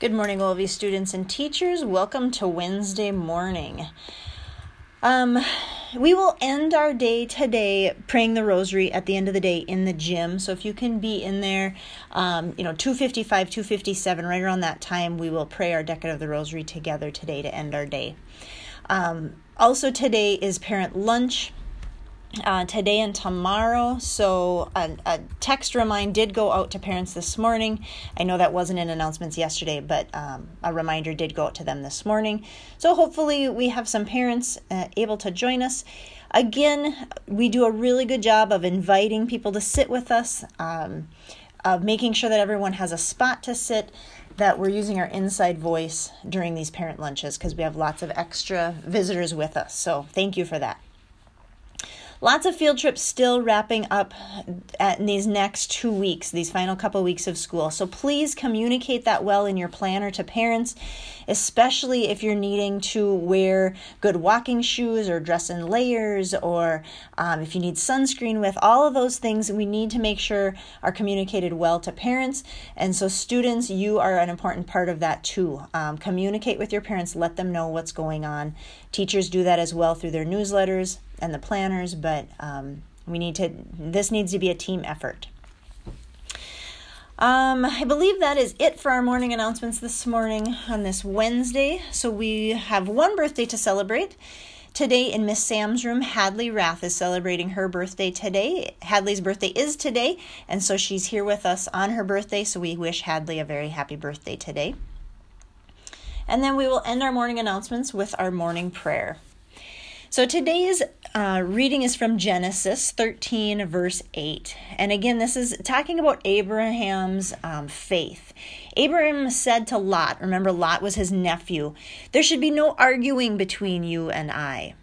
Good morning, all of you students and teachers. Welcome to Wednesday morning. Um, we will end our day today praying the rosary at the end of the day in the gym. So if you can be in there, um, you know, 255, 257, right around that time, we will pray our decade of the rosary together today to end our day. Um, also, today is parent lunch uh, today and tomorrow. So a, a, text remind did go out to parents this morning. I know that wasn't in announcements yesterday, but um, a reminder did go out to them this morning. So hopefully we have some parents uh, able to join us. Again, we do a really good job of inviting people to sit with us, um, of making sure that everyone has a spot to sit that we're using our inside voice during these parent lunches because we have lots of extra visitors with us. So, thank you for that. Lots of field trips still wrapping up in these next two weeks, these final couple weeks of school. So please communicate that well in your planner to parents, especially if you're needing to wear good walking shoes or dress in layers, or um, if you need sunscreen with. All of those things we need to make sure are communicated well to parents. And so, students, you are an important part of that too. Um, communicate with your parents, let them know what's going on. Teachers do that as well through their newsletters and the planners, but um, we need to, this needs to be a team effort. Um, I believe that is it for our morning announcements this morning on this Wednesday. So we have one birthday to celebrate. Today in Miss Sam's room, Hadley Rath is celebrating her birthday today. Hadley's birthday is today, and so she's here with us on her birthday. So we wish Hadley a very happy birthday today. And then we will end our morning announcements with our morning prayer. So today's uh, reading is from Genesis 13, verse 8. And again, this is talking about Abraham's um, faith. Abraham said to Lot, remember, Lot was his nephew, there should be no arguing between you and I.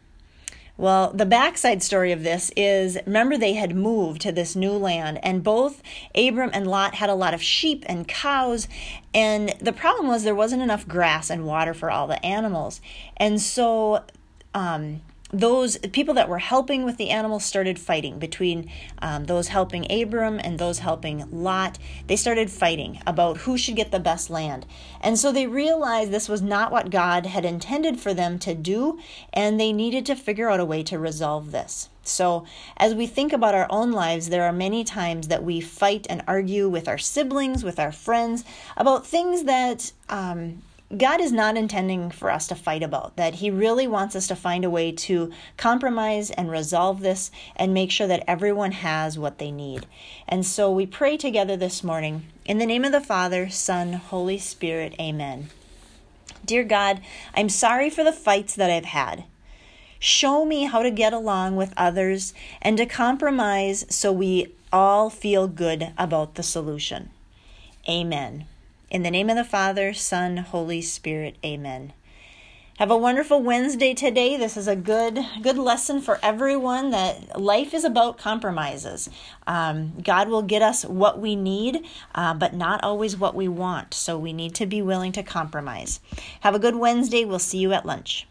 Well, the backside story of this is remember, they had moved to this new land, and both Abram and Lot had a lot of sheep and cows. And the problem was there wasn't enough grass and water for all the animals. And so, um, those people that were helping with the animals started fighting between um, those helping Abram and those helping Lot. They started fighting about who should get the best land. And so they realized this was not what God had intended for them to do, and they needed to figure out a way to resolve this. So, as we think about our own lives, there are many times that we fight and argue with our siblings, with our friends, about things that um, God is not intending for us to fight about, that He really wants us to find a way to compromise and resolve this and make sure that everyone has what they need. And so we pray together this morning in the name of the Father, Son, Holy Spirit, Amen. Dear God, I'm sorry for the fights that I've had. Show me how to get along with others and to compromise so we all feel good about the solution. Amen. In the name of the Father, Son, Holy Spirit, amen. Have a wonderful Wednesday today. This is a good good lesson for everyone that life is about compromises. Um, God will get us what we need, uh, but not always what we want. So we need to be willing to compromise. Have a good Wednesday. We'll see you at lunch.